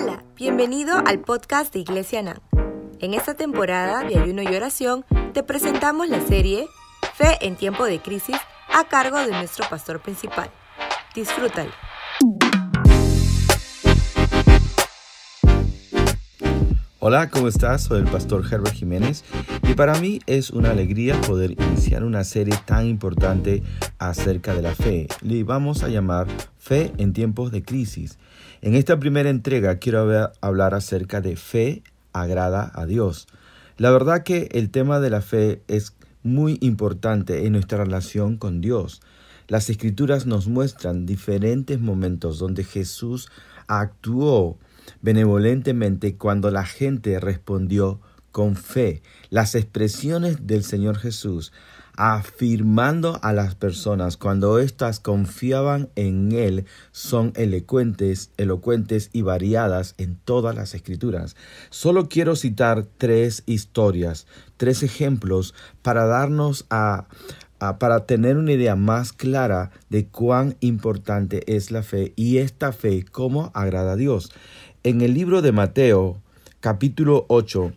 Hola, bienvenido al podcast de Iglesia NAN. En esta temporada de ayuno y oración te presentamos la serie Fe en tiempo de crisis a cargo de nuestro pastor principal. Disfrútalo. Hola, ¿cómo estás? Soy el pastor Herbert Jiménez y para mí es una alegría poder iniciar una serie tan importante acerca de la fe. Le vamos a llamar Fe en tiempos de crisis. En esta primera entrega quiero hablar acerca de fe agrada a Dios. La verdad que el tema de la fe es muy importante en nuestra relación con Dios. Las escrituras nos muestran diferentes momentos donde Jesús actuó benevolentemente cuando la gente respondió con fe. Las expresiones del Señor Jesús afirmando a las personas cuando éstas confiaban en Él son elocuentes, elocuentes y variadas en todas las escrituras. Solo quiero citar tres historias, tres ejemplos para darnos a, a para tener una idea más clara de cuán importante es la fe y esta fe cómo agrada a Dios. En el libro de Mateo, capítulo 8,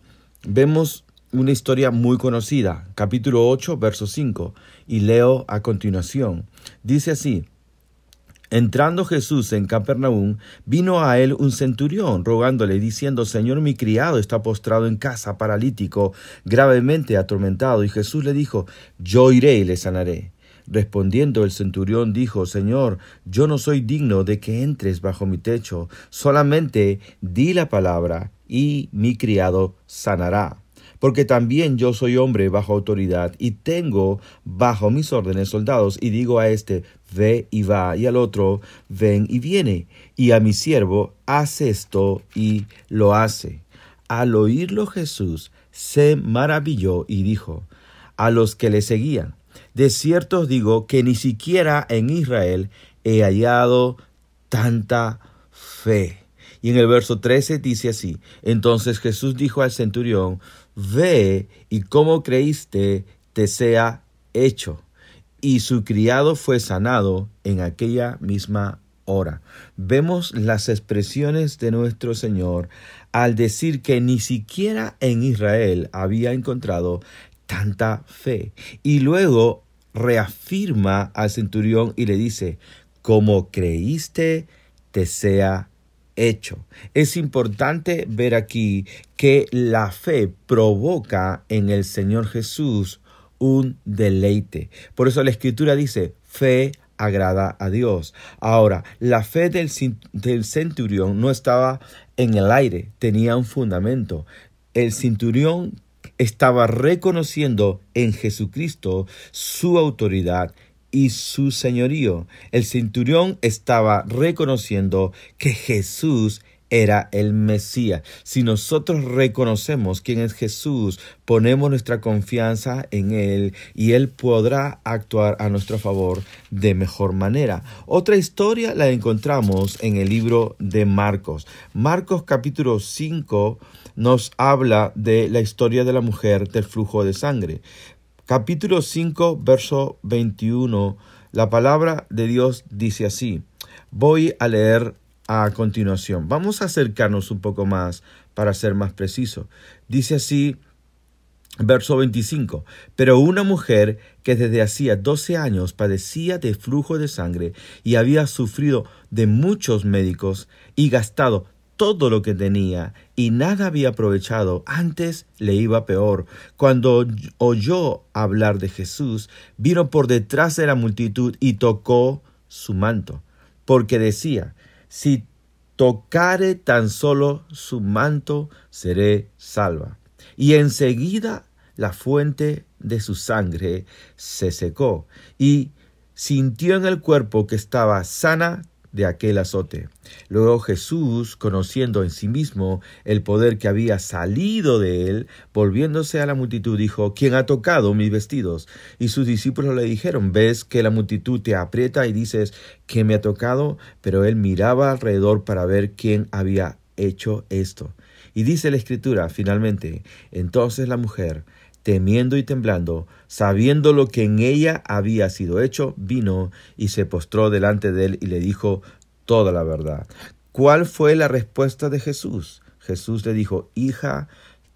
vemos una historia muy conocida, capítulo 8, verso 5, y leo a continuación. Dice así, Entrando Jesús en Capernaum, vino a él un centurión, rogándole, diciendo, Señor, mi criado está postrado en casa, paralítico, gravemente atormentado. Y Jesús le dijo, Yo iré y le sanaré. Respondiendo el centurión dijo, Señor, yo no soy digno de que entres bajo mi techo, solamente di la palabra y mi criado sanará. Porque también yo soy hombre bajo autoridad y tengo bajo mis órdenes soldados y digo a este, ve y va, y al otro, ven y viene, y a mi siervo, haz esto y lo hace. Al oírlo Jesús se maravilló y dijo a los que le seguían, de cierto os digo que ni siquiera en Israel he hallado tanta fe. Y en el verso 13 dice así, entonces Jesús dijo al centurión, ve y como creíste te sea hecho. Y su criado fue sanado en aquella misma hora. Vemos las expresiones de nuestro Señor al decir que ni siquiera en Israel había encontrado tanta fe. Y luego reafirma al centurión y le dice, como creíste, te sea hecho. Es importante ver aquí que la fe provoca en el Señor Jesús un deleite. Por eso la escritura dice, fe agrada a Dios. Ahora, la fe del, del centurión no estaba en el aire, tenía un fundamento. El centurión estaba reconociendo en Jesucristo su autoridad y su señorío. El centurión estaba reconociendo que Jesús era el Mesías. Si nosotros reconocemos quién es Jesús, ponemos nuestra confianza en Él y Él podrá actuar a nuestro favor de mejor manera. Otra historia la encontramos en el libro de Marcos. Marcos capítulo 5 nos habla de la historia de la mujer del flujo de sangre. Capítulo 5, verso 21, la palabra de Dios dice así. Voy a leer a continuación. Vamos a acercarnos un poco más para ser más preciso. Dice así, verso 25, pero una mujer que desde hacía 12 años padecía de flujo de sangre y había sufrido de muchos médicos y gastado todo lo que tenía y nada había aprovechado, antes le iba peor. Cuando oyó hablar de Jesús, vino por detrás de la multitud y tocó su manto, porque decía, si tocare tan solo su manto, seré salva. Y enseguida la fuente de su sangre se secó y sintió en el cuerpo que estaba sana de aquel azote. Luego Jesús, conociendo en sí mismo el poder que había salido de él, volviéndose a la multitud, dijo, ¿quién ha tocado mis vestidos? Y sus discípulos le dijeron, ¿ves que la multitud te aprieta y dices, ¿quién me ha tocado? Pero él miraba alrededor para ver quién había hecho esto. Y dice la escritura, finalmente, entonces la mujer, temiendo y temblando, sabiendo lo que en ella había sido hecho, vino y se postró delante de él y le dijo toda la verdad. ¿Cuál fue la respuesta de Jesús? Jesús le dijo, hija,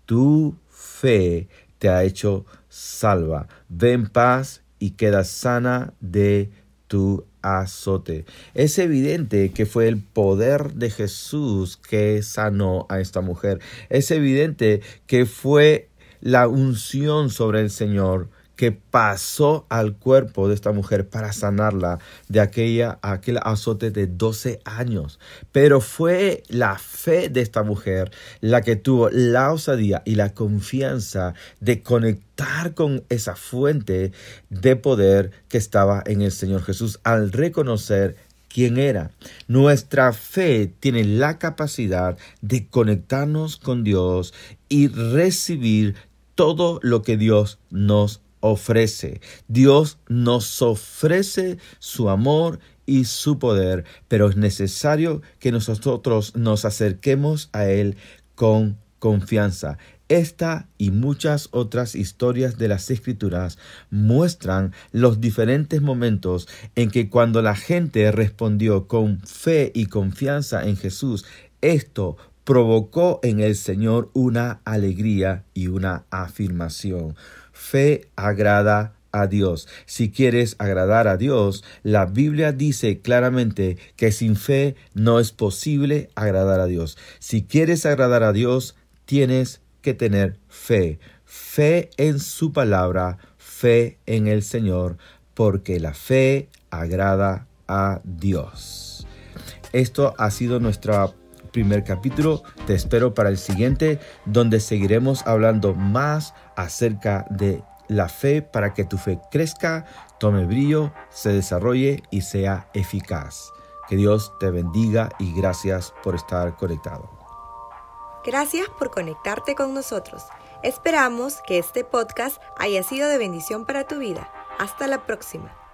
tu fe te ha hecho salva. Ven paz y queda sana de tu azote. Es evidente que fue el poder de Jesús que sanó a esta mujer. Es evidente que fue la unción sobre el Señor que pasó al cuerpo de esta mujer para sanarla de aquella, aquel azote de 12 años. Pero fue la fe de esta mujer la que tuvo la osadía y la confianza de conectar con esa fuente de poder que estaba en el Señor Jesús al reconocer quién era. Nuestra fe tiene la capacidad de conectarnos con Dios y recibir todo lo que Dios nos ofrece. Dios nos ofrece su amor y su poder, pero es necesario que nosotros nos acerquemos a Él con confianza. Esta y muchas otras historias de las escrituras muestran los diferentes momentos en que cuando la gente respondió con fe y confianza en Jesús, esto provocó en el Señor una alegría y una afirmación. Fe agrada a Dios. Si quieres agradar a Dios, la Biblia dice claramente que sin fe no es posible agradar a Dios. Si quieres agradar a Dios, tienes que tener fe. Fe en su palabra, fe en el Señor, porque la fe agrada a Dios. Esto ha sido nuestra primer capítulo. Te espero para el siguiente, donde seguiremos hablando más acerca de la fe para que tu fe crezca, tome brillo, se desarrolle y sea eficaz. Que Dios te bendiga y gracias por estar conectado. Gracias por conectarte con nosotros. Esperamos que este podcast haya sido de bendición para tu vida. Hasta la próxima.